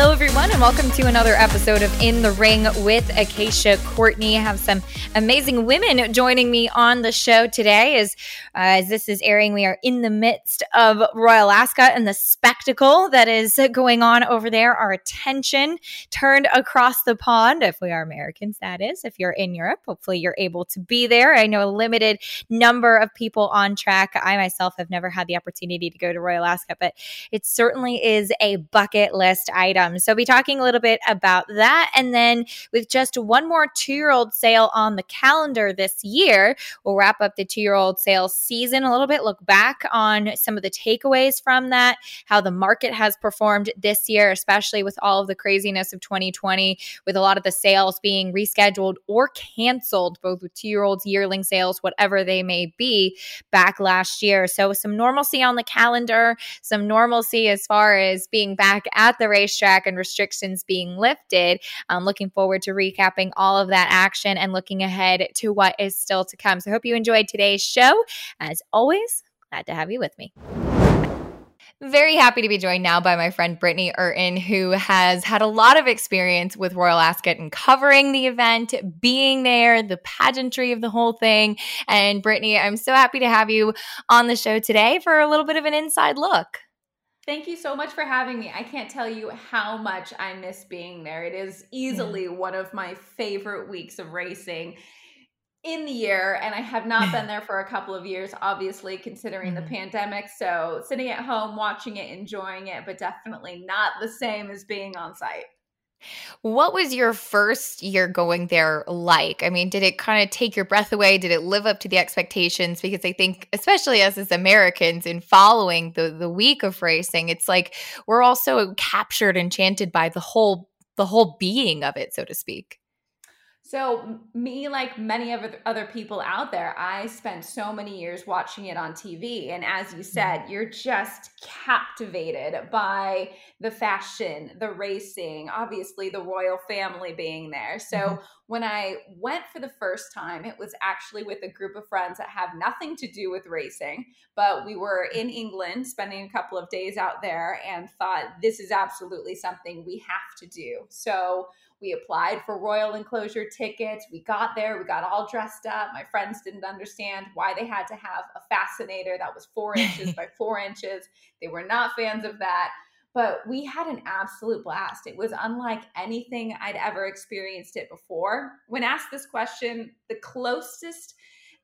Hello, everyone, and welcome to another episode of In the Ring with Acacia Courtney. I have some amazing women joining me on the show today. As, uh, as this is airing, we are in the midst of Royal Ascot and the spectacle that is going on over there. Our attention turned across the pond, if we are Americans, that is. If you're in Europe, hopefully you're able to be there. I know a limited number of people on track. I myself have never had the opportunity to go to Royal Ascot, but it certainly is a bucket list item items. So, be talking a little bit about that. And then, with just one more two year old sale on the calendar this year, we'll wrap up the two year old sales season a little bit, look back on some of the takeaways from that, how the market has performed this year, especially with all of the craziness of 2020, with a lot of the sales being rescheduled or canceled, both with two year olds, yearling sales, whatever they may be, back last year. So, some normalcy on the calendar, some normalcy as far as being back at the racetrack racetrack and restrictions being lifted. I'm looking forward to recapping all of that action and looking ahead to what is still to come. So I hope you enjoyed today's show. As always, glad to have you with me. Very happy to be joined now by my friend Britney Eurton, who has had a lot of experience with Royal Ascot and covering the event, being there, the pageantry of the whole thing. And Britney, I'm so happy to have you on the show today for a little bit of an inside look. Thank you so much for having me. I can't tell you how much I miss being there. It is easily yeah. one of my favorite weeks of racing in the year and I have not been there for a couple of years obviously considering mm-hmm. the pandemic so sitting at home watching it enjoying it but definitely not the same as being on site. What was your first year going there like? I mean, did it kind of take your breath away? Did it live up to the expectations? Because I think, especially us as Americans, in following the the week of racing, it's like we're also captured, enchanted by the whole the whole being of it, so to speak. So, me, like many of other people out there, I spent so many years watching it on TV. And as you said, mm-hmm. you're just captivated by the fashion, the racing, obviously the royal family being there. So, mm-hmm. when I went for the first time, it was actually with a group of friends that have nothing to do with racing, but we were in England spending a couple of days out there and thought this is absolutely something we have to do. So, we applied for royal enclosure tickets. We got there, we got all dressed up. My friends didn't understand why they had to have a fascinator that was four inches by four inches. They were not fans of that. But we had an absolute blast. It was unlike anything I'd ever experienced it before. When asked this question, the closest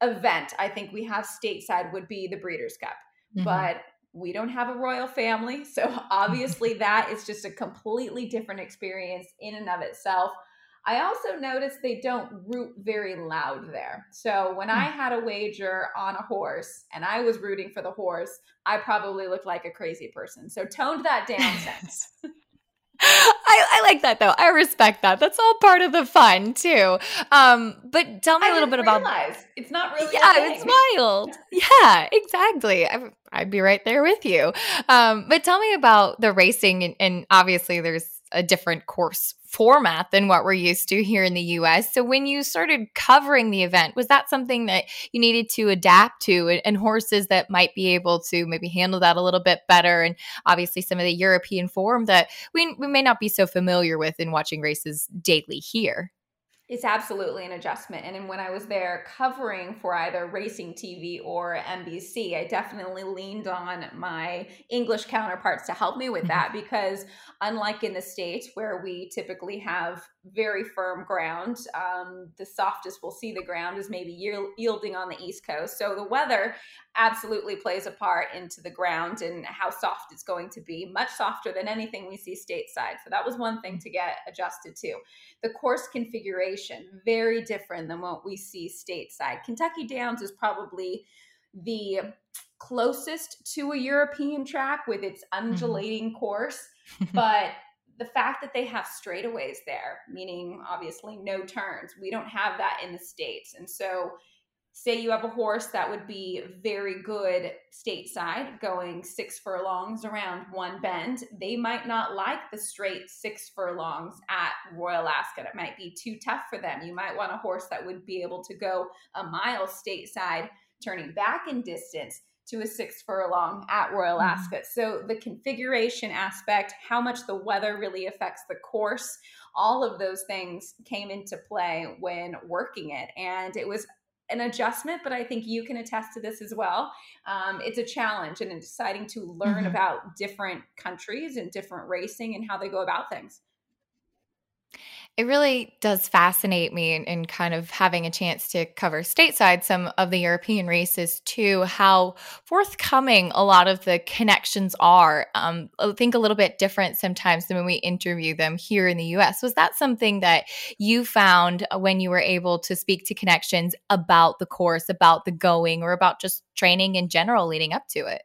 event I think we have stateside would be the Breeders' Cup. Mm-hmm. But we don't have a royal family. So obviously, that is just a completely different experience in and of itself. I also noticed they don't root very loud there. So when I hmm. had a wager on a horse and I was rooting for the horse, I probably looked like a crazy person. So toned that down since. I, I, like that though. I respect that. That's all part of the fun too. Um, but tell me I a little bit about. It's not really. Yeah, it's wild. Yeah, exactly. I, would be right there with you. Um, but tell me about the racing, and, and obviously there's a different course format than what we're used to here in the US. So when you started covering the event, was that something that you needed to adapt to and, and, horses that might be able to maybe handle that a little bit better and obviously some of the European form that we, we may not be so familiar with in watching races daily here? It's absolutely an adjustment. And when I was there covering for either racing TV or NBC, I definitely leaned on my English counterparts to help me with that mm-hmm. because, unlike in the States where we typically have very firm ground, um, the softest we'll see the ground is maybe yielding on the East Coast. So the weather absolutely plays a part into the ground and how soft it's going to be, much softer than anything we see stateside. So that was one thing to get adjusted to. The course configuration, very different than what we see stateside. Kentucky Downs is probably the closest to a European track with its undulating mm-hmm. course, but the fact that they have straightaways there, meaning obviously no turns, we don't have that in the States. And so say you have a horse that would be very good stateside going six furlongs around one bend they might not like the straight six furlongs at royal ascot it might be too tough for them you might want a horse that would be able to go a mile stateside turning back in distance to a six furlong at Royal Mm-hmm. Ascot. So the configuration aspect, how much the weather really affects the course, all of those things came into play when working it. And it was an adjustment, but I think you can attest to this as well. Um, it's a challenge and in deciding to learn Mhm. about different countries and different racing and how they go about things. It really does fascinate me in, in kind of having a chance to cover stateside some of the European races too, how forthcoming a lot of the connections are. Um, I think a little bit different sometimes than when we interview them here in the US. Was that something that you found when you were able to speak to connections about the course, about the going, or about just training in general leading up to it?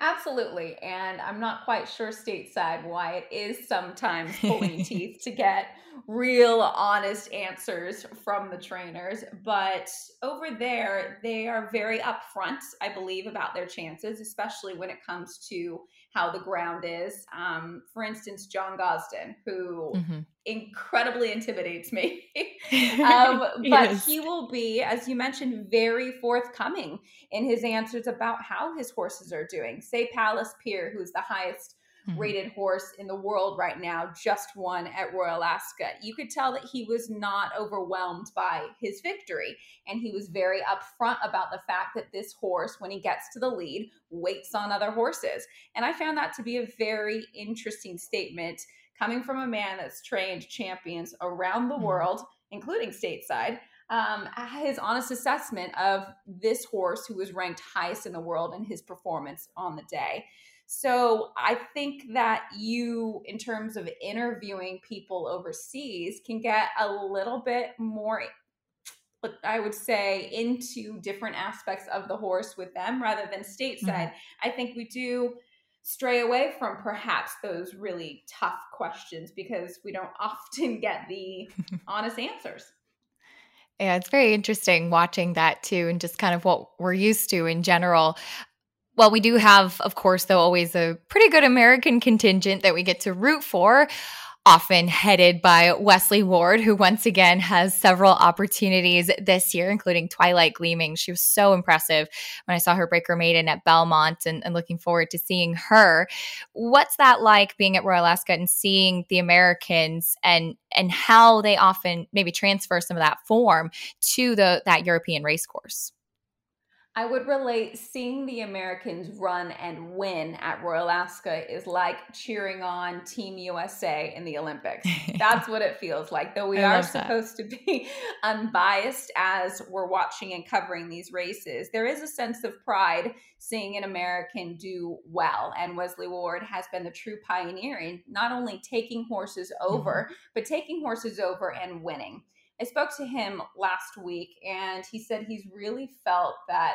Absolutely. And I'm not quite sure stateside why it is sometimes pulling teeth to get real honest answers from the trainers. But over there, they are very upfront, I believe, about their chances, especially when it comes to how the ground is. Um, for instance, John Gosden, who Mhm. incredibly intimidates me. um, but Yes. he will be, as you mentioned, very forthcoming in his answers about how his horses are doing. Say Palace Pier, who's the highest Mhm. rated horse in the world right now, just won at Royal Ascot. You could tell that he was not overwhelmed by his victory. And he was very upfront about the fact that this horse, when he gets to the lead, waits on other horses. And I found that to be a very interesting statement coming from a man that's trained champions around the Mhm. world, including stateside. Um, his honest assessment of this horse who was ranked highest in the world and his performance on the day. So I think that you, in terms of interviewing people overseas, can get a little bit more, I would say, into different aspects of the horse with them rather than mm-hmm. stateside. I think we do stray away from perhaps those really tough questions because we don't often get the honest answers. Yeah, it's very interesting watching that too, and just kind of what we're used to in general. Well, we do have, of course, though, always a pretty good American contingent that we get to root for, often headed by Wesley Ward, who once again has several opportunities this year, including Twilight Gleaming. She was so impressive when I saw her break her maiden at Belmont and, and looking forward to seeing her. What's that like being at Royal Ascot and seeing the Americans and and how they often maybe transfer some of that form to the that European race course? I would relate seeing the Americans run and win at Royal Ascot is like cheering on Team USA in the Olympics. That's what it feels like. Though we I are love that. supposed to be unbiased as we're watching and covering these races, there is a sense of pride seeing an American do well. And Wesley Ward has been the true pioneer in not only taking horses over, mm-hmm. but taking horses over and winning. I spoke to him last week and he said he's really felt that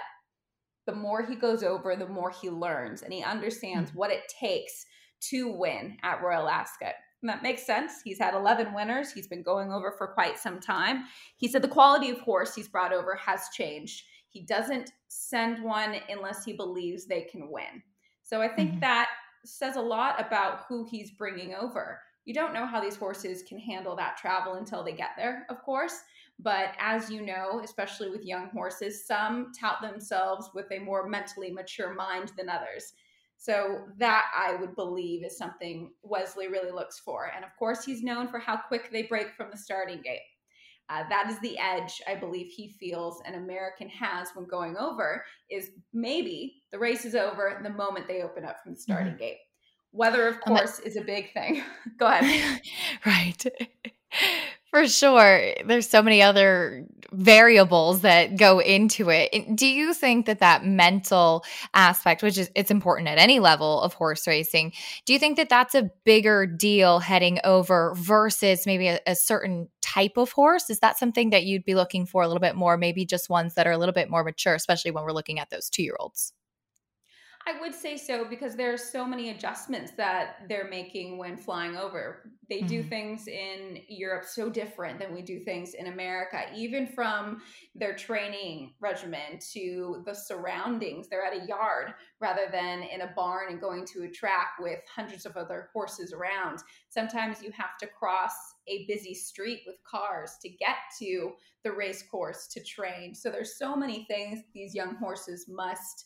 the more he goes over, the more he learns and he understands what it takes to win at Royal Ascot. And that makes sense. He's had 11 winners. He's been going over for quite some time. He said the quality of horse he's brought over has changed. He doesn't send one unless he believes they can win. So I think Mhm. that says a lot about who he's bringing over. You don't know how these horses can handle that travel until they get there, of course. But as you know, especially with young horses, some tout themselves with a more mentally mature mind than others. So that I would believe is something Wesley really looks for. And of course, he's known for how quick they break from the starting gate. Uh, that is the edge I believe he feels an American has when going over is maybe the race is over the moment they open up from the starting gate. Weather, of Um, course, is a big thing. Go ahead. right. For sure. There's so many other variables that go into it. Do you think that that mental aspect, which is it's important at any level of horse racing, do you think that that's a bigger deal heading over versus maybe a, a certain type of horse? Is that something that you'd be looking for a little bit more, maybe just ones that are a little bit more mature, especially when we're looking at those two year olds? I would say so because there are so many adjustments that they're making when flying over. They mm-hmm. do things in Europe so different than we do things in America, even from their training regimen to the surroundings. They're at a yard rather than in a barn and going to a track with hundreds of other horses around. Sometimes you have to cross a busy street with cars to get to the race course to train. So there's so many things these young horses must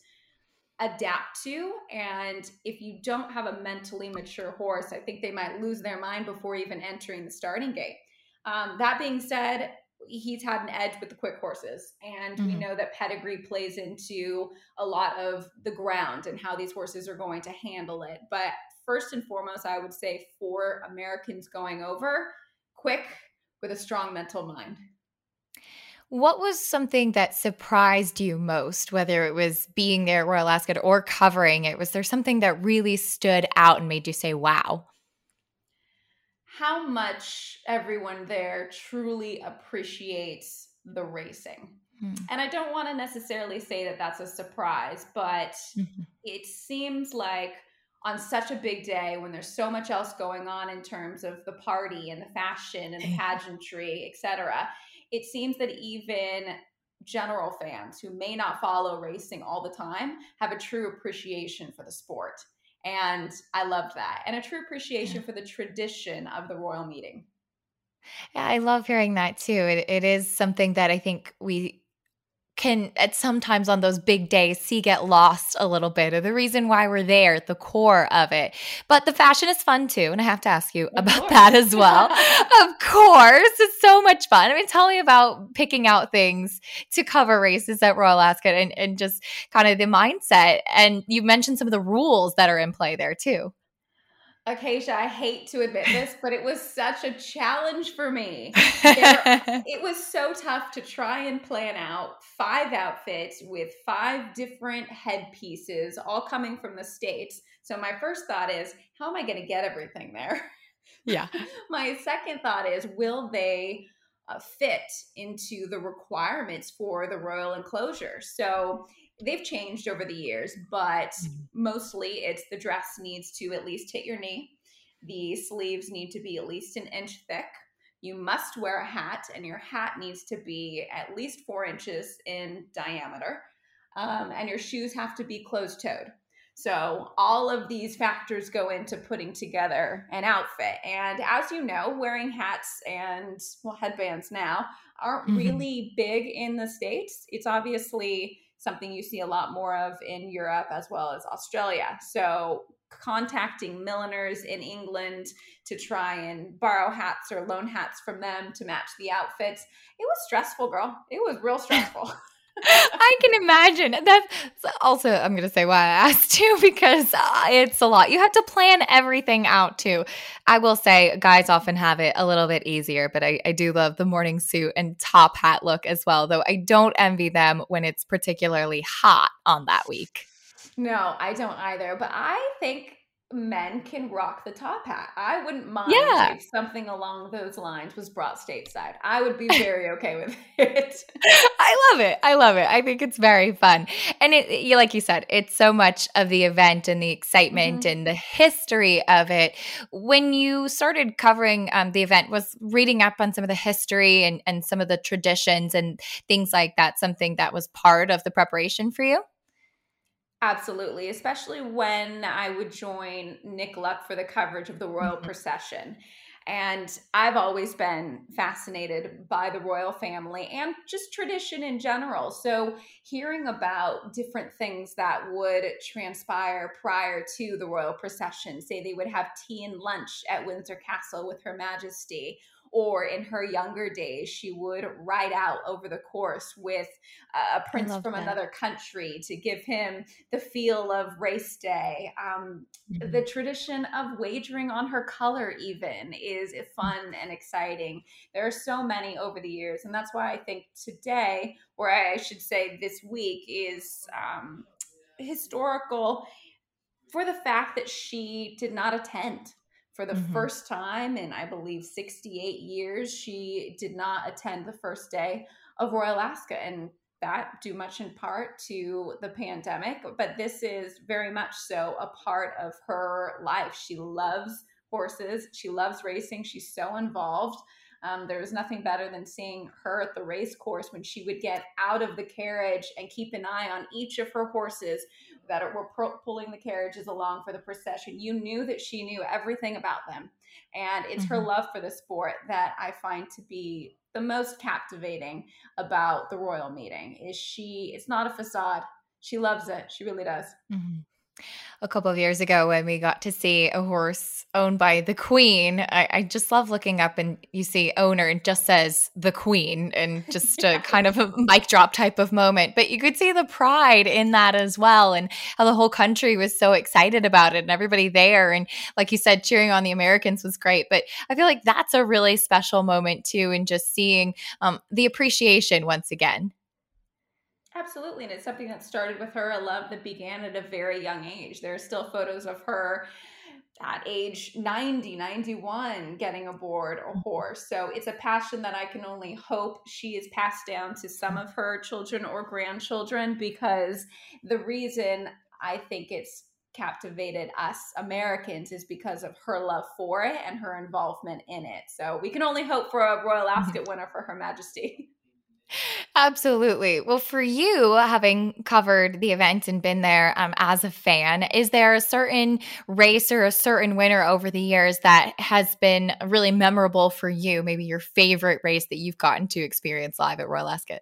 adapt to. And if you don't have a mentally mature horse, I think they might lose their mind before even entering the starting gate. Um, that being said, he's had an edge with the quick horses. And mm-hmm. we know that pedigree plays into a lot of the ground and how these horses are going to handle it. But first and foremost, I would say for Americans going over, quick with a strong mental mind. What was something that surprised you most, whether it was being there at Royal Ascot or covering it? Was there something that really stood out and made you say, wow? How much everyone there truly appreciates the racing. Mm-hmm. And I don't want to necessarily say that that's a surprise, but mm-hmm. it seems like on such a big day when there's so much else going on in terms of the party and the fashion and the pageantry, etc it seems that even general fans who may not follow racing all the time have a true appreciation for the sport. And I loved that. And a true appreciation for the tradition of the royal meeting. Yeah, I love hearing that too. It, it is something that I think we can at sometimes on those big days see get lost a little bit of the reason why we're there at the core of it. But the fashion is fun too and i have to ask you of about course. that as well. Of course it's so much fun. I mean tell me about picking out things to cover races at royal ascot and, and just kind of the mindset. And you mentioned some of the rules that are in play there too Acacia, I hate to admit this, but it was such a challenge for me. There, it was so tough to try and plan out five outfits with five different headpieces, all coming from the States. So, my first thought is, how am I going to get everything there? Yeah. my second thought is, will they uh, fit into the requirements for the royal enclosure? So, they've changed over the years, but mm-hmm. mostly it's the dress needs to at least hit your knee. The sleeves need to be at least an inch thick. You must wear a hat, and your hat needs to be at least four inches in diameter. Um, and your shoes have to be closed toed. So, all of these factors go into putting together an outfit. And as you know, wearing hats and well, headbands now aren't mm-hmm. really big in the States. It's obviously something you see a lot more of in Europe as well as Australia. So, contacting milliners in England to try and borrow hats or loan hats from them to match the outfits. It was stressful, girl. It was real stressful. I can imagine. That's also, I'm going to say why I asked too, because uh, it's a lot. You have to plan everything out too. I will say, guys often have it a little bit easier, but I, I do love the morning suit and top hat look as well, though I don't envy them when it's particularly hot on that week. No, I don't either. But I think men can rock the top hat. I wouldn't mind yeah. if something along those lines was brought stateside. I would be very okay with it. I love it. I love it. I think it's very fun. And it you like you said, it's so much of the event and the excitement mm-hmm. and the history of it. When you started covering um, the event, was reading up on some of the history and, and some of the traditions and things like that something that was part of the preparation for you? Absolutely, especially when I would join Nick Luck for the coverage of the royal mm-hmm. procession. And I've always been fascinated by the royal family and just tradition in general. So, hearing about different things that would transpire prior to the royal procession, say they would have tea and lunch at Windsor Castle with Her Majesty, or in her younger days, she would ride out over the course with a prince from that. another country to give him the feel of race day. Um, mm-hmm. The tradition of wagering on her color, even, is fun and exciting. There are so many over the years. And that's why I think today, or I should say this week, is um, historical for the fact that she did not attend for the mm-hmm. first time in, I believe, 68 years, she did not attend the first day of Royal Ascot. And that due much in part to the pandemic, but this is very much so a part of her life. She loves horses, she loves racing, she's so involved. Um, there was nothing better than seeing her at the race course when she would get out of the carriage and keep an eye on each of her horses that were pro- pulling the carriages along for the procession. You knew that she knew everything about them. And it's mm-hmm. her love for the sport that I find to be the most captivating about the royal meeting is she it's not a facade. She loves it. She really does. Mm-hmm a couple of years ago when we got to see a horse owned by the queen. I, I, just love looking up and you see owner and just says the queen and just a kind of a mic drop type of moment. But you could see the pride in that as well and how the whole country was so excited about it and everybody there. And like you said, cheering on the Americans was great. But I feel like that's a really special moment too, and just seeing um, the appreciation once again. Absolutely. And it's something that started with her, a love that began at a very young age. There are still photos of her at age 90, 91 getting aboard a mm-hmm. horse. So it's a passion that I can only hope she is passed down to some of her children or grandchildren because the reason I think it's captivated us Americans is because of her love for it and her involvement in it. So we can only hope for a Royal Ascot winner for Her Majesty. Absolutely. Well, for you, having covered the event and been there um, as a fan, is there a certain race or a certain winner over the years that has been really memorable for you? Maybe your favorite race that you've gotten to experience live at Royal Ascot?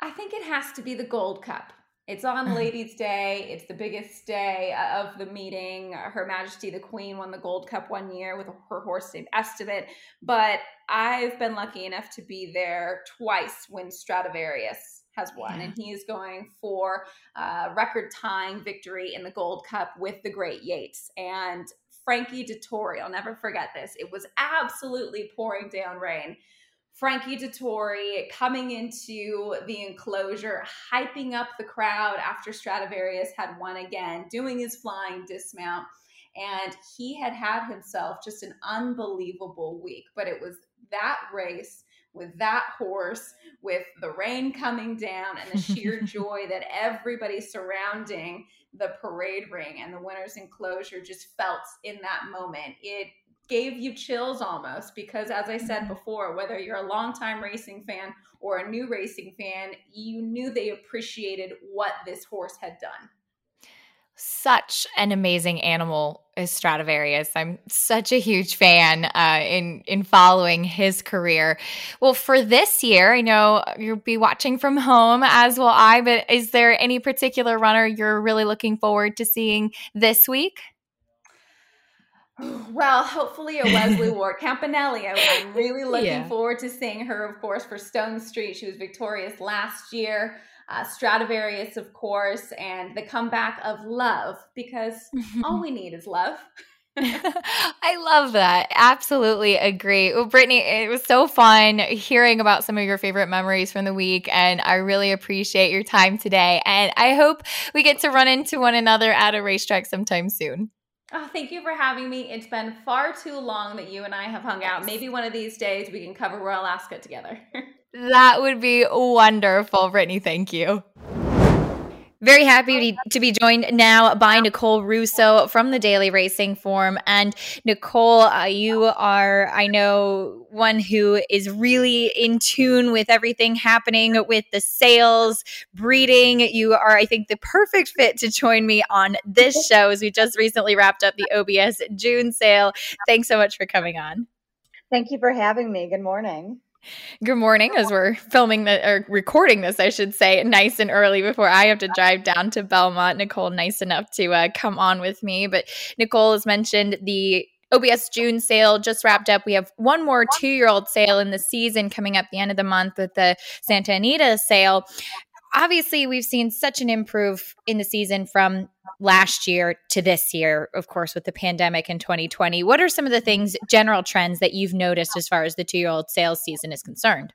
I think it has to be the Gold Cup. It's on Ladies' Day. It's the biggest day uh, of the meeting. Her Majesty the Queen won the Gold Cup one year with her horse named Estimate. But I've been lucky enough to be there twice when Stradivarius has won, yeah. and he is going for a record tying victory in the Gold Cup with the Great Yeats. And Frankie Dettori, I'll never forget this. It was absolutely pouring down rain Frankie Dettori coming into the enclosure, hyping up the crowd after Stradivarius had won again, doing his flying dismount. And he had had himself just an unbelievable week. But it was that race with that horse, with the rain coming down, and the sheer joy that everybody surrounding the parade ring and the winner's enclosure just felt in that moment. It gave you chills almost because as i said mm-hmm. before whether you're a longtime racing fan or a new racing fan you knew they appreciated what this horse had done such an amazing animal is Stradivarius. I'm such a huge fan uh, in in following his career. Well, for this year, I know you'll be watching from home as will I. But is there any particular runner you're really looking forward to seeing this week? Well, hopefully a Wesley Ward Campanelle. I, am really looking yeah. forward to seeing her, of course, for Stonestreet. She was victorious last year. Uh, Stradivarius, of course, and the comeback of love, because all we need is love. I love that. Absolutely agree. Well, Britney, it was so fun hearing about some of your favorite memories from the week, and I really appreciate your time today. And I hope we get to run into one another at a racetrack sometime soon. Oh, thank you for having me. It's been far too long that you and I have hung out. Maybe one of these days we can cover Royal Ascot together. that would be wonderful, Britney. Thank you. Very happy to be joined now by Nicole Russo from the Daily Racing Form. And Nicole, uh, you are, I know, one who is really in tune with everything happening with the sales, breeding. You are, I think, the perfect fit to join me on this show as we just recently wrapped up the OBS June sale. Thanks so much for coming on. Thank you for having me. Good morning. Good morning, as we're filming the or recording this, I should say, nice and early before I have to drive down to Belmont. Nicole, nice enough to uh, come on with me, but Nicole has mentioned the OBS June sale just wrapped up. We have one more two year old sale in the season coming up the end of the month with the Santa Anita sale obviously we've seen such an improve in the season from last year to this year of course with the pandemic in 2020 what are some of the things general trends that you've noticed as far as the two year old sales season is concerned?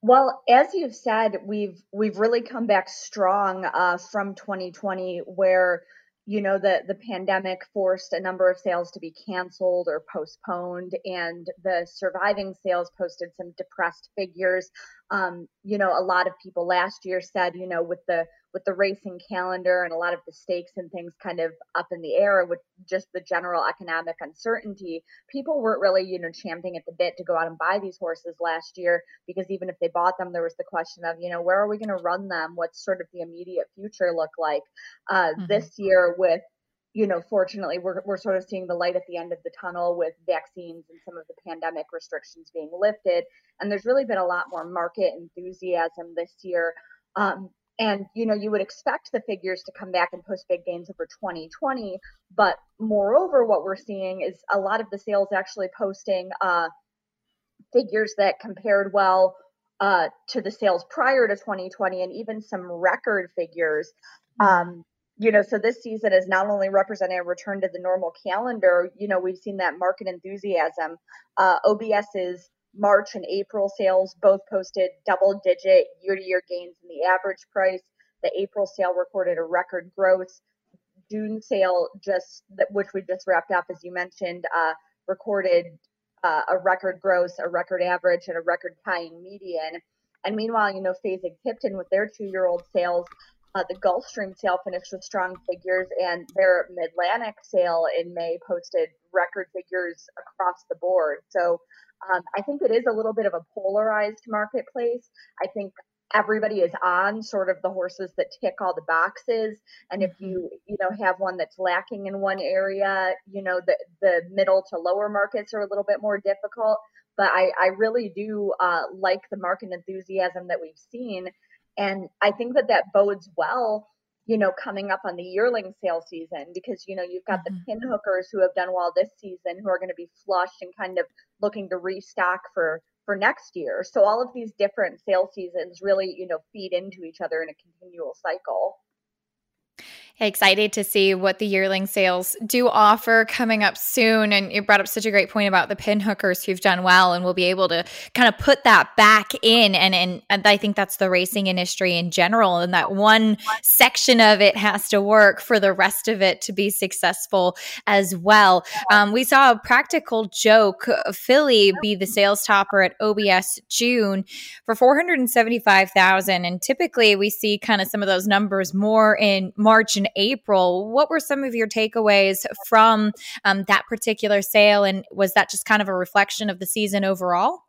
Well as you've said we've we've really come back strong uh, from 2020 where you know the the pandemic forced a number of sales to be canceled or postponed and the surviving sales posted some depressed figures um, you know, a lot of people last year said, you know, with the with the racing calendar and a lot of the stakes and things kind of up in the air with just the general economic uncertainty, people weren't really, you know, champing at the bit to go out and buy these horses last year because even if they bought them, there was the question of, you know, where are we going to run them? What's sort of the immediate future look like? Uh, mm-hmm. This year, with you know, fortunately, we're, we're sort of seeing the light at the end of the tunnel with vaccines and some of the pandemic restrictions being lifted. And there's really been a lot more market enthusiasm this year. Um, and, you know, you would expect the figures to come back and post big gains over 2020. But moreover, what we're seeing is a lot of the sales actually posting uh, figures that compared well uh, to the sales prior to 2020 and even some record figures. Hmm. Um, you know, so this season is not only representing a return to the normal calendar, you know, we've seen that market enthusiasm. Uh, OBS's March and April sales both posted double digit year to year gains in the average price. The April sale recorded a record growth. June sale, just which we just wrapped up, as you mentioned, uh, recorded uh, a record gross, a record average, and a record tying median. And meanwhile, you know, Fasig Tipton with their two year old sales uh, the Gulfstream sale finished with strong figures, and their Midlantic sale in May posted record figures across the board. So um, I think it is a little bit of a polarized marketplace. I think everybody is on sort of the horses that tick all the boxes and if mm-hmm. you you know have one that's lacking in one area you know the the middle to lower markets are a little bit more difficult but i i really do uh, like the market enthusiasm that we've seen and I think that that bodes well, you know, coming up on the yearling sale season because, you know, you've got mm-hmm. the pin hookers who have done well this season who are going to be flushed and kind of looking to restock for for next year. So all of these different sale seasons really, you know, feed into each other in a continual cycle. Excited to see what the yearling sales do offer coming up soon. And you brought up such a great point about the pin hookers who've done well and will be able to kind of put that back in. And, and, and I think that's the racing industry in general. And that one section of it has to work for the rest of it to be successful as well. Um, we saw a practical joke filly be the sales topper at OBS June for 475,000. And typically we see kind of some of those numbers more in March and April. What were some of your takeaways from um, that particular sale? And was that just kind of a reflection of the season overall?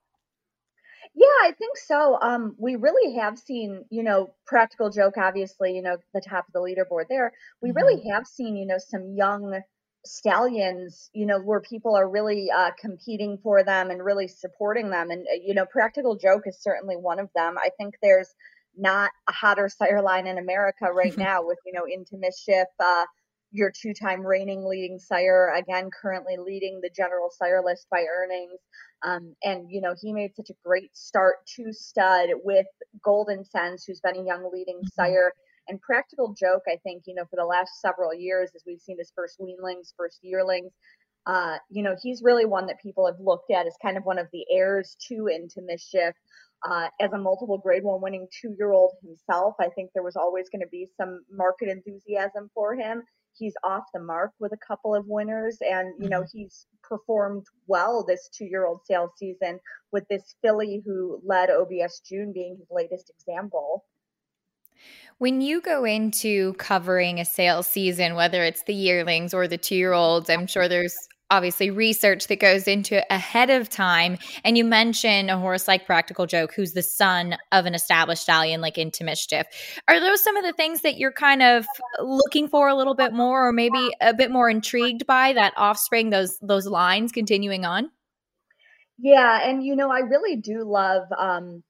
Yeah, I think so. Um, we really have seen, you know, practical joke, obviously, you know, the top of the leaderboard there. We mm-hmm. really have seen, you know, some young stallions, you know, where people are really uh, competing for them and really supporting them. And, uh, you know, practical joke is certainly one of them. I think there's not a hotter sire line in America right now with, you know, into mischief, uh, your two time reigning leading sire, again, currently leading the general sire list by earnings. Um, and, you know, he made such a great start to stud with Goldencents, who's been a young leading mm-hmm. sire. And Practical Joke, I think, you know, for the last several years, as we've seen his first weanlings, first yearlings, uh, you know, he's really one that people have looked at as kind of one of the heirs to Into Mischief. Uh, as a multiple grade one winning two year old himself, I think there was always going to be some market enthusiasm for him. He's off the mark with a couple of winners, and you know mm-hmm. he's performed well this two year old sales season with this filly who led OBS June being his latest example. When you go into covering a sales season, whether it's the yearlings or the two year olds, I'm sure there's obviously research that goes into it ahead of time. And you mentioned a horse like Practical Joke, who's the son of an established stallion like Into Mischief. Are those some of the things that you're kind of looking for a little bit more, or maybe a bit more intrigued by that offspring, those those lines continuing on? Yeah, and you know, I really do love um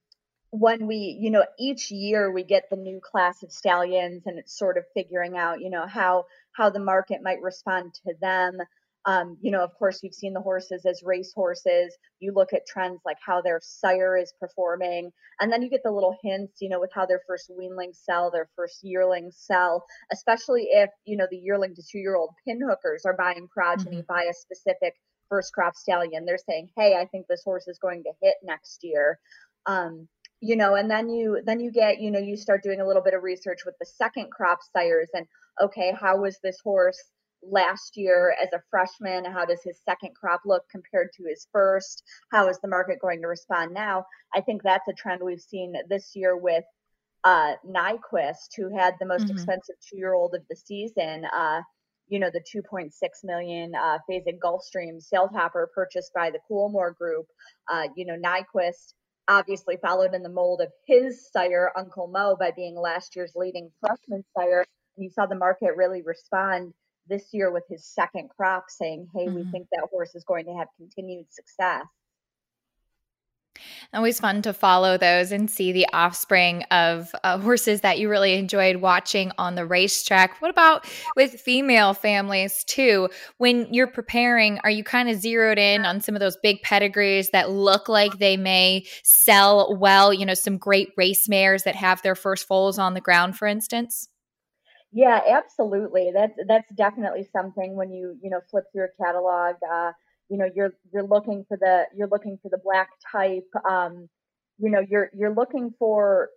when we, you know, each year we get the new class of stallions and it's sort of figuring out, you know, how how the market might respond to them. Um, you know, of course, you've seen the horses as race horses. You look at trends like how their sire is performing, and then you get the little hints, you know, with how their first weanlings sell, their first yearlings sell, especially if, you know, the yearling to two year old pin hookers are buying progeny mm-hmm. by a specific first crop stallion. They're saying, hey, I think this horse is going to hit next year. Um, you know and then you then you get you know you start doing a little bit of research with the second crop sires and okay how was this horse last year as a freshman? How does his second crop look compared to his first? How is the market going to respond now? I think that's a trend we've seen this year with uh, Nyquist, who had the most mm-hmm. expensive two year old of the season. Uh, you know, the 2.6 million uh, Fasig Gulfstream sale topper purchased by the Coolmore Group. Uh, you know, Nyquist obviously followed in the mold of his sire, Uncle Mo, by being last year's leading freshman sire. And you saw the market really respond this year with his second crop, saying, hey, mm-hmm. we think that horse is going to have continued success. Always fun to follow those and see the offspring of uh, horses that you really enjoyed watching on the racetrack. What about with female families too? When you're preparing, are you kind of zeroed in on some of those big pedigrees that look like they may sell well? You know, some great race mares that have their first foals on the ground, for instance? Yeah, absolutely. That's that's definitely something when you you know flip through a catalog. Uh, you know you're you're looking for the you're looking for the black type um you know you're you're looking for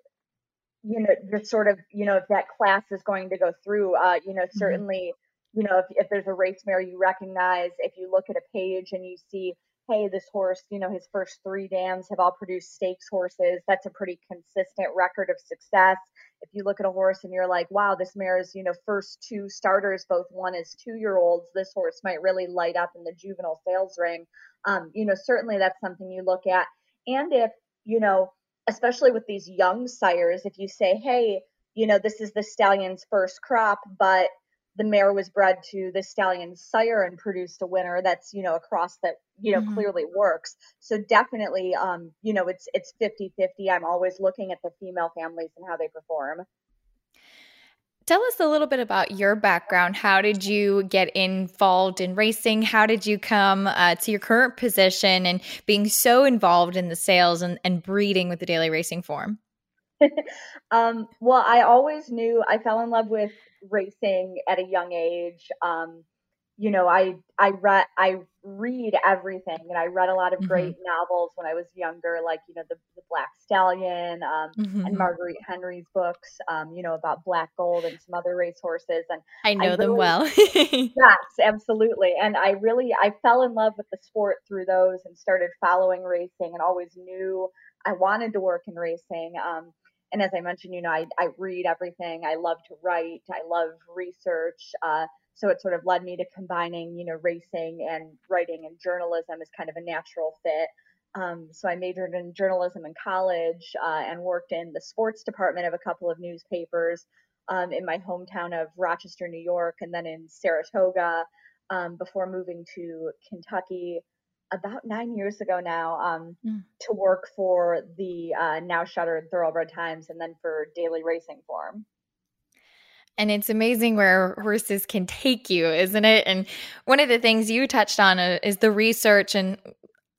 you know just sort of you know if that class is going to go through uh you know mm-hmm. certainly you know if, if there's a race mare you recognize if you look at a page and you see hey this horse you know his first three dams have all produced stakes horses that's a pretty consistent record of success if you look at a horse and you're like, wow, this mare's, you know, first two starters both won as two year olds, this horse might really light up in the juvenile sales ring. Um, you know, certainly that's something you look at. And if, you know, especially with these young sires, if you say, hey, you know, this is the stallion's first crop, but the mare was bred to the stallion sire and produced a winner that's you know a cross that you know mm-hmm. clearly works so definitely um you know it's it's 50 50 i'm always looking at the female families and how they perform Tell us a little bit about your background. How did you get involved in racing? How did you come uh, to your current position and being so involved in the sales and, and breeding with the daily racing form? um, well, I always knew I fell in love with racing at a young age. Um, you know, I I read I read everything, and I read a lot of mm-hmm. great novels when I was younger, like you know the, the Black Stallion um, mm-hmm. and Marguerite Henry's books, um, you know about Black Gold and some other racehorses. And I know I really, them well. yes, absolutely. And I really I fell in love with the sport through those, and started following racing, and always knew I wanted to work in racing. Um, and as I mentioned, you know, I, I read everything. I love to write. I love research. Uh, so it sort of led me to combining, you know, racing and writing and journalism is kind of a natural fit. Um, so I majored in journalism in college uh, and worked in the sports department of a couple of newspapers um, in my hometown of Rochester, New York, and then in Saratoga um, before moving to Kentucky about nine years ago now um, mm. to work for the uh, now shuttered Thoroughbred Times and then for Daily Racing Form. And it's amazing where horses can take you, isn't it? And one of the things you touched on uh, is the research and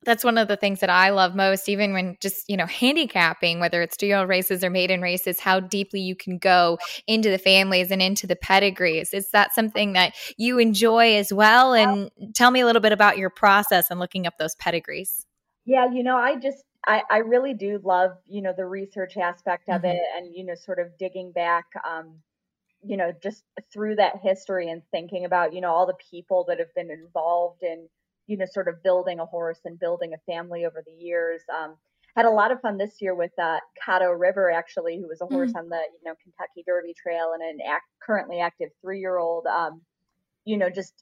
that's one of the things that I love most, even when just, you know, handicapping, whether it's dual races or maiden races, how deeply you can go into the families and into the pedigrees. Is that something that you enjoy as well? And tell me a little bit about your process and looking up those pedigrees. Yeah, you know, I just, I, I really do love, you know, the research aspect of mm-hmm. it and, you know, sort of digging back, um, you know, just through that history and thinking about, you know, all the people that have been involved in, you know, sort of building a horse and building a family over the years. Um, had a lot of fun this year with uh, Caddo River, actually, who was a horse mm-hmm. on the you know Kentucky Derby Trail and an act, currently active three year old. Um, you know, just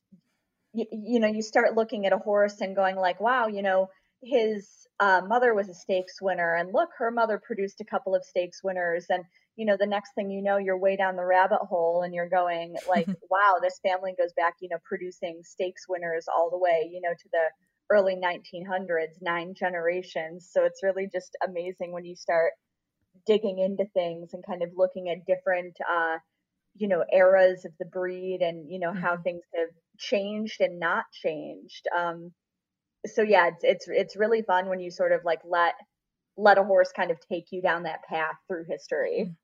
you, you know, you start looking at a horse and going like, wow, you know, his uh, mother was a stakes winner, and look, her mother produced a couple of stakes winners, and you know, the next thing you know, you're way down the rabbit hole and you're going like, wow, this family goes back, you know, producing stakes winners all the way, you know, to the early 1900s, nine generations. So it's really just amazing when you start digging into things and kind of looking at different, uh, you know, eras of the breed and, you know, mm-hmm. how things have changed and not changed. Um, so yeah, it's, it's, it's really fun when you sort of like let, let a horse kind of take you down that path through history. Mm.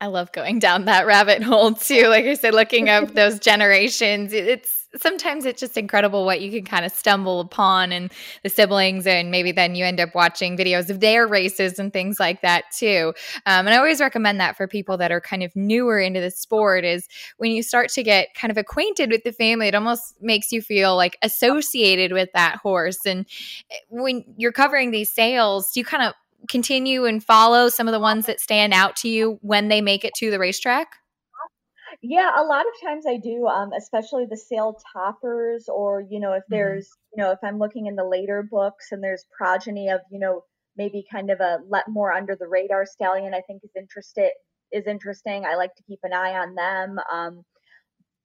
I love going down that rabbit hole too. Like I said, looking up those generations, it's sometimes it's just incredible what you can kind of stumble upon and the siblings and maybe then you end up watching videos of their races and things like that too um, and i always recommend that for people that are kind of newer into the sport is when you start to get kind of acquainted with the family it almost makes you feel like associated with that horse and eh, when you're covering these sales you kind of continue and follow some of the ones that stand out to you when they make it to the racetrack yeah, a lot of times I do, um, especially the sale toppers, or you know, if Mm-hmm. there's, you know, if I'm looking in the later books and there's progeny of, you know, maybe kind of a let more under the radar stallion, I think is interested is interesting. I like to keep an eye on them. Um,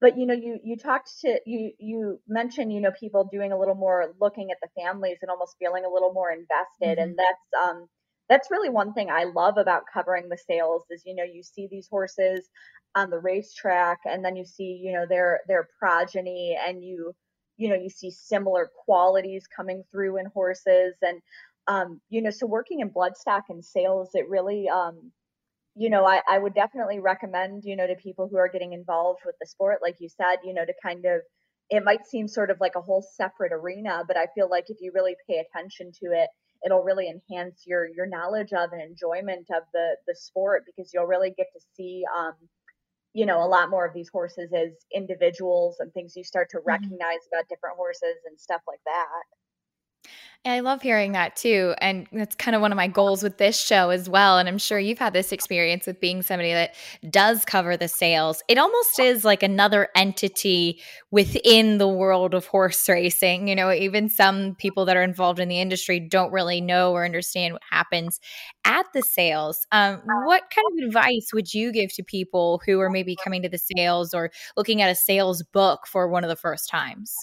but you know, you you talked to you you mentioned, you know, people doing a little more looking at the families and almost feeling a little more invested, Mhm. and that's um that's really one thing I love about covering the sales is you know you see these horses on the racetrack and then you see you know their their progeny and you you know you see similar qualities coming through in horses. And um you know so working in bloodstock and sales it really um you know I, I would definitely recommend you know to people who are getting involved with the sport like you said you know to kind of it might seem sort of like a whole separate arena but i feel like if you really pay attention to it it'll really enhance your your knowledge of and enjoyment of the the sport because you'll really get to see um you know a lot more of these horses as individuals and things you start to Mhm. recognize about different horses and stuff like that And I love hearing that too. And that's kind of one of my goals with this show as well. And I'm sure you've had this experience with being somebody that does cover the sales. It almost is like another entity within the world of horse racing. You know, even some people that are involved in the industry don't really know or understand what happens at the sales. Um, what kind of advice would you give to people who are maybe coming to the sales or looking at a sales book for one of the first times?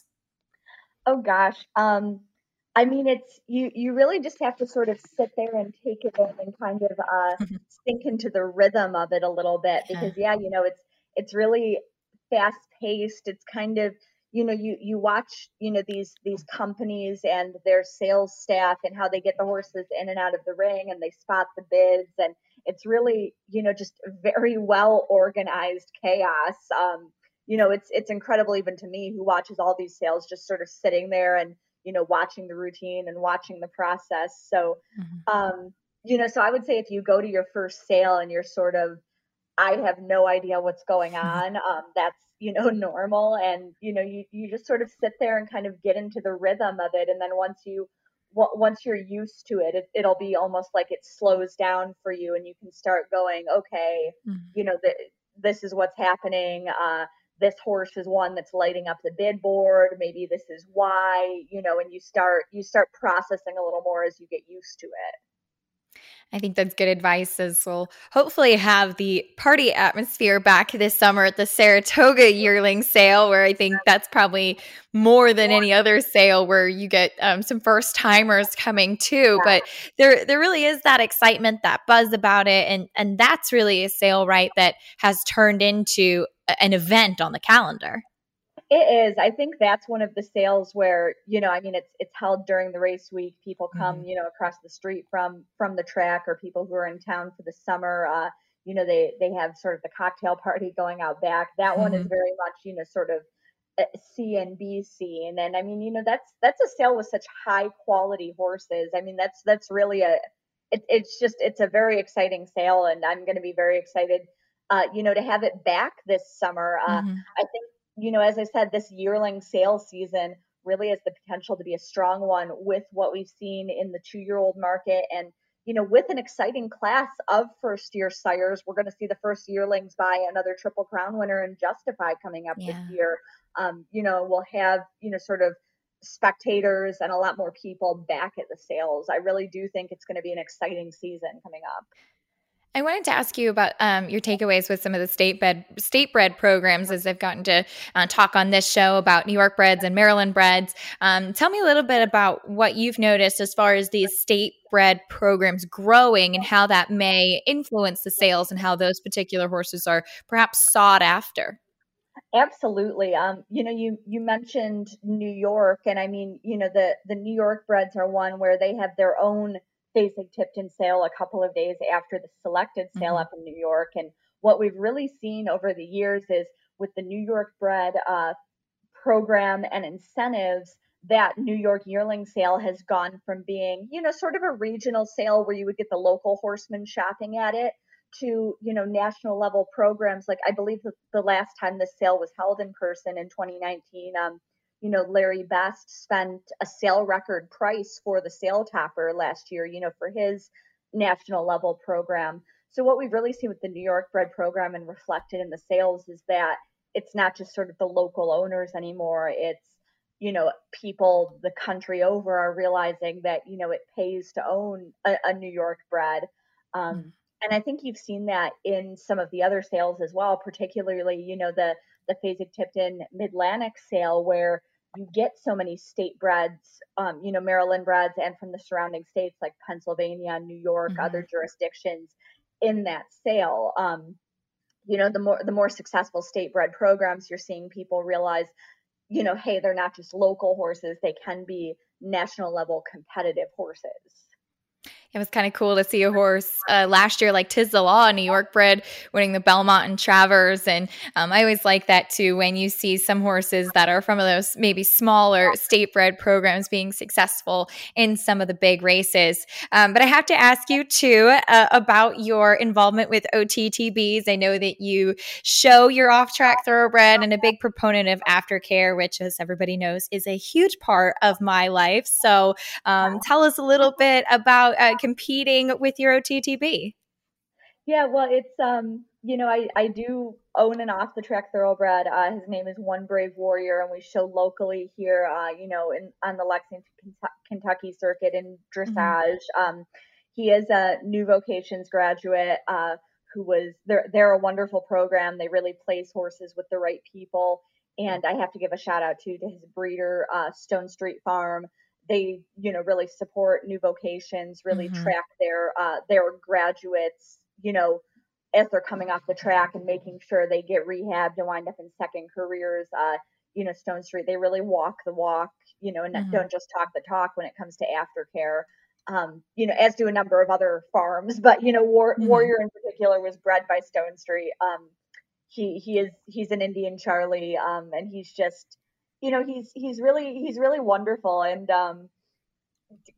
oh gosh um i mean it's you you really just have to sort of sit there and take it in and kind of uh sink into the rhythm of it a little bit because yeah you know it's it's really fast paced it's kind of you know you you watch you know these these companies and their sales staff and how they get the horses in and out of the ring and they spot the bids. And it's really you know just very well organized chaos. Um you know it's it's incredible even to me who watches all these sales just sort of sitting there and you know watching the routine and watching the process so Mhm. um you know so i would say if you go to your first sale and you're sort of I have no idea what's going on. Um, that's you know normal, and you know you you just sort of sit there and kind of get into the rhythm of it, and then once you once you're used to it, it it'll be almost like it slows down for you, and you can start going, okay, Mhm. you know th- this is what's happening. Uh, this horse is one that's lighting up the bid board. Maybe this is why, you know, and you start you start processing a little more as you get used to it. I think that's good advice as we'll hopefully have the party atmosphere back this summer at the Saratoga yearling sale, where I think that's probably more than any other sale where you get um, some first timers coming too. But there there really is that excitement, that buzz about it. And and that's really a sale, right, that has turned into an event on the calendar. It is. I think that's one of the sales where, you know, I mean it's it's held during the race week. People come, you know, across the street from from the track or people who are in town for the summer. Uh, you know, they they have sort of the cocktail party going out back. That one is Mhm. very much, you know, sort of C and B scene. And I mean, you know, that's that's a sale with such high quality horses. I mean, that's that's really a it, it's just it's a very exciting sale and I'm going to be very excited uh, you know, to have it back this summer. Uh, Mhm. I think you know, as I said, this yearling sales season really has the potential to be a strong one with what we've seen in the two year old market. And, you know, with an exciting class of first year sires, we're going to see the first yearlings by another Triple Crown winner and Justify coming up Yeah. this year. Um, you know, we'll have, you know, sort of spectators and a lot more people back at the sales. I really do think it's going to be an exciting season coming up. I wanted to ask you about um, your takeaways with some of the state bred state bred programs as I've gotten to uh, talk on this show about New York breds and Maryland breds. Um, tell me a little bit about what you've noticed as far as these state bred programs growing and how that may influence the sales and how those particular horses are perhaps sought after. Absolutely. Um, you know, you you mentioned New York, and I mean, you know, the the New York breds are one where they have their own Fasig-Tipton sale a couple of days after the selected sale Mhm. up in New York. And what we've really seen over the years is with the New York bred uh, program and incentives, that New York yearling sale has gone from being, you know, sort of a regional sale where you would get the local horsemen shopping at it to, you know, national level programs. Like I believe the, the last time this sale was held in person in 2019, um, you know, Larry Best spent a sale record price for the sale topper last year, you know, for his national level program. So what we've really seen with the New York bred program and reflected in the sales is that it's not just sort of the local owners anymore. It's you know people the country over are realizing that you know it pays to own a, a New York bred. Um, mm-hmm. And I think you've seen that in some of the other sales as well, particularly you know the the Fasig-Tipton Mid-Atlantic sale where you get so many state breds, um, you know, Maryland breds and from the surrounding states like Pennsylvania, New York, mm-hmm. other jurisdictions in that sale. Um, you know, the more the more successful state bred programs, you're seeing people realize, you know, hey, they're not just local horses; they can be national level competitive horses it was kind of cool to see a horse uh, last year like Tiz the Law, New York bred, winning the Belmont and Travers. And um, I always like that too when you see some horses that are from those maybe smaller state bred programs being successful in some of the big races. Um, but I have to ask you too uh, about your involvement with OTTBs. I know that you show your off track thoroughbred and a big proponent of aftercare, which, as everybody knows, is a huge part of my life. So um, tell us a little bit about. Uh, competing with your OTTB? Yeah, well, it's um, you know, I I do own an off the track thoroughbred. Uh, his name is One Brave Warrior, and we show locally here, uh, you know, in on the Lexington, Kentucky circuit in dressage. Mm-hmm. Um, he is a new vocations graduate. Uh, who was they're they're a wonderful program. They really place horses with the right people. And I have to give a shout out to to his breeder, uh, Stonestreet Farm they you know really support new vocations really mm-hmm. track their uh, their graduates you know as they're coming off the track and making sure they get rehabbed and wind up in second careers uh, you know Stonestreet they really walk the walk you know and mm-hmm. don't just talk the talk when it comes to aftercare um, you know as do a number of other farms but you know War- mm-hmm. warrior in particular was bred by Stonestreet um, he he is he's an indian charlie um, and he's just you know he's he's really he's really wonderful. And um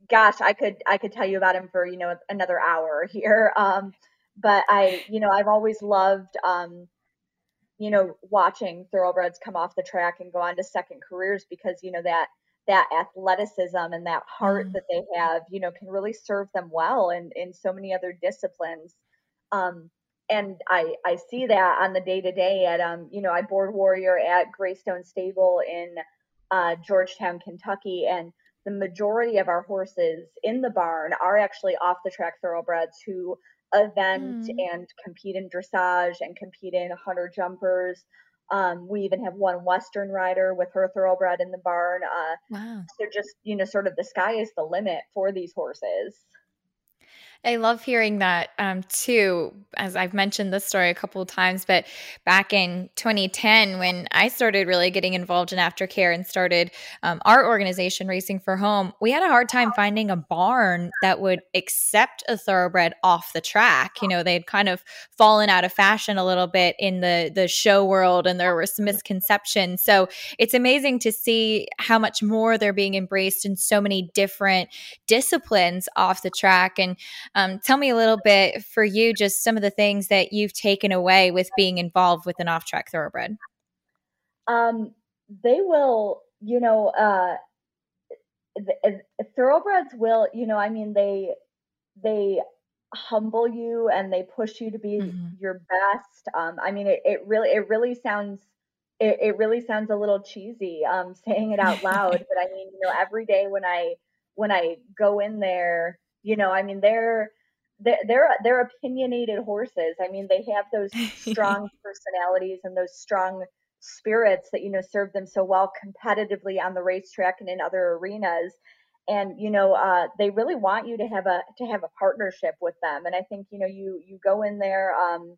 gosh i could i could tell you about him for you know another hour here. Um but i you know i've always loved um you know watching thoroughbreds come off the track and go on to second careers because you know that that athleticism and that heart mm. that they have you know can really serve them well in in so many other disciplines. Um and I I see that on the day to day at um you know I board warrior at Greystone Stable in uh, Georgetown, Kentucky, and the majority of our horses in the barn are actually off the track thoroughbreds who event mm. and compete in dressage and compete in hunter jumpers. Um, we even have one Western rider with her thoroughbred in the barn. Uh, wow! So just you know, sort of the sky is the limit for these horses. I love hearing that um, too. As I've mentioned this story a couple of times, but back in 2010, when I started really getting involved in aftercare and started um, our organization, Racing for Home, we had a hard time finding a barn that would accept a thoroughbred off the track. You know, they'd kind of fallen out of fashion a little bit in the the show world, and there were some misconceptions. So it's amazing to see how much more they're being embraced in so many different disciplines off the track and um, tell me a little bit for you, just some of the things that you've taken away with being involved with an off track thoroughbred. Um, they will, you know, uh, the, thoroughbreds will, you know, I mean, they, they humble you and they push you to be mm-hmm. your best. Um, I mean, it, it really, it really sounds, it, it really sounds a little cheesy, um, saying it out loud, but I mean, you know, every day when I, when I go in there, you know, I mean, they're they're they're, they're opinionated horses. I mean, they have those strong personalities and those strong spirits that you know serve them so well competitively on the racetrack and in other arenas and you know uh, they really want you to have a to have a partnership with them and i think you know you you go in there um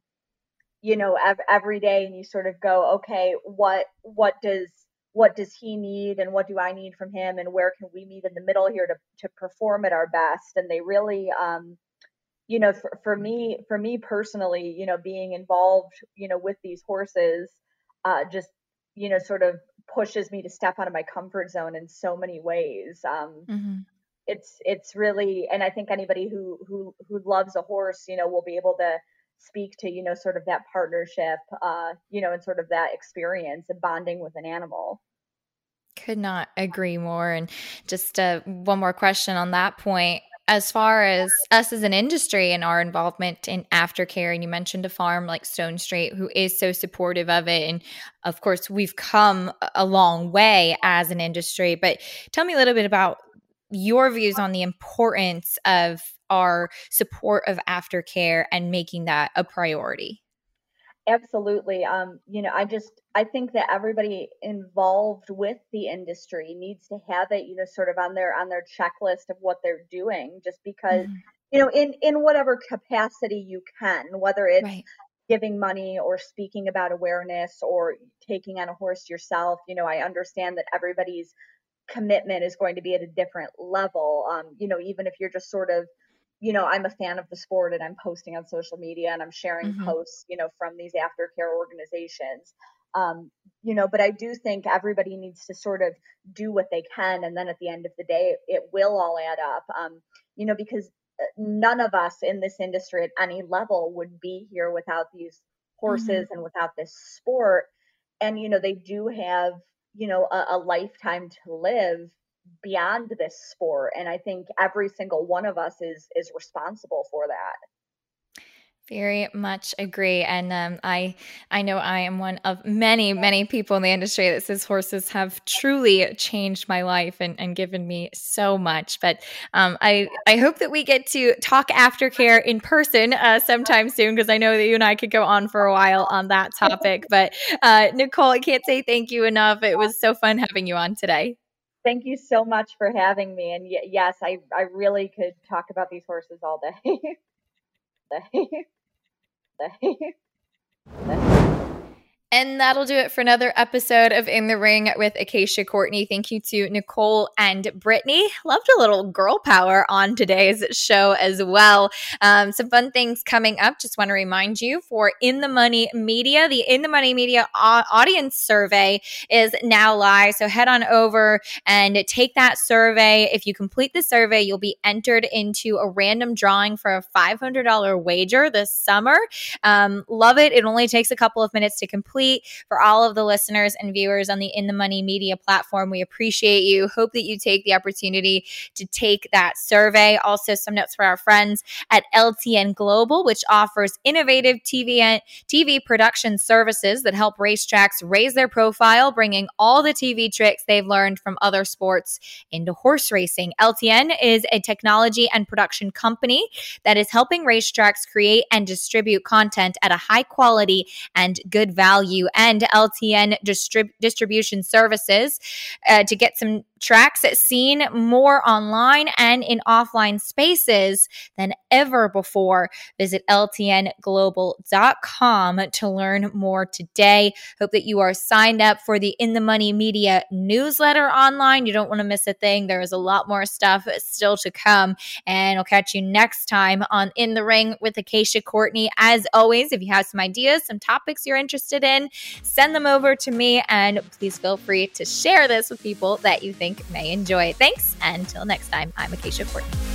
you know ev- every day and you sort of go okay what what does what does he need and what do I need from him and where can we meet in the middle here to to perform at our best and they really um you know for, for me for me personally you know being involved you know with these horses uh just you know sort of pushes me to step out of my comfort zone in so many ways. Um, mm-hmm. It's it's really, and I think anybody who who who loves a horse, you know, will be able to speak to you know sort of that partnership, uh, you know, and sort of that experience of bonding with an animal. Could not agree more. And just uh, one more question on that point as far as us as an industry and our involvement in aftercare, and you mentioned a farm like Stonestreet who is so supportive of it. And of course, we've come a long way as an industry. But tell me a little bit about your views on the importance of our support of aftercare and making that a priority. Absolutely. Um, you know, I just I think that everybody involved with the industry needs to have it, you know, sort of on their on their checklist of what they're doing, just because, mm-hmm. you know, in in whatever capacity you can, whether it's right. giving money or speaking about awareness or taking on a horse yourself, you know, I understand that everybody's commitment is going to be at a different level. Um, you know, even if you're just sort of you know, I'm a fan of the sport and I'm posting on social media and I'm sharing mm-hmm. posts, you know, from these aftercare organizations. Um, you know, but I do think everybody needs to sort of do what they can. And then at the end of the day, it will all add up. Um, you know, because uh, none of us in this industry at any level would be here without these horses mm-hmm. and without this sport. And, you know, they do have, you know, a, a lifetime to live beyond this sport. And i think every single one of us is is responsible for that very much agree, and um, I I know I am one of many many people in the industry that says horses have truly changed my life and, and given me so much. But um, I I hope that we get to talk aftercare in person uh, sometime soon because I know that you and I could go on for a while on that topic. But uh, Nicole, I can't say thank you enough. It was so fun having you on today thank you so much for having me. And yes, I, I really could talk about these horses all day. day. Day. And that'll do it for another episode of In the Ring with Acacia Courtney. Thank you to Nicole and Britney. Loved a little girl power on today's show as well. Um, some fun things coming up. Just want to remind you for In the Money Media, the In the Money Media audience survey is now live. So head on over and take that survey. If you complete the survey, you'll be entered into a random drawing for a $500 wager this summer. Um, love it. It only takes a couple of minutes to complete complete. For all of the listeners and viewers on the In the Money Media platform, we appreciate you. Hope that you take the opportunity to take that survey. Also, some notes for our friends at LTN Global, which offers innovative TV TV production services that help racetracks raise their profile, bringing all the TV tricks they've learned from other sports into horse racing. LTN is a technology and production company that is helping racetracks create and distribute content at a high quality and good value value and LTN distrib- distribution services uh, to get some tracks seen more online and in offline spaces than ever before. Visit LTNglobal.com to learn more today. Hope that you are signed up for the In the Money Media newsletter online. You don't want to miss a thing. There is a lot more stuff still to come. And I'll catch you next time on In the Ring with Acacia Courtney. As always, if you have some ideas, some topics you're interested in, send them over to me. And please feel free to share this with people that you think may enjoy. Thanks. Until next time, I'm Acacia Courtney.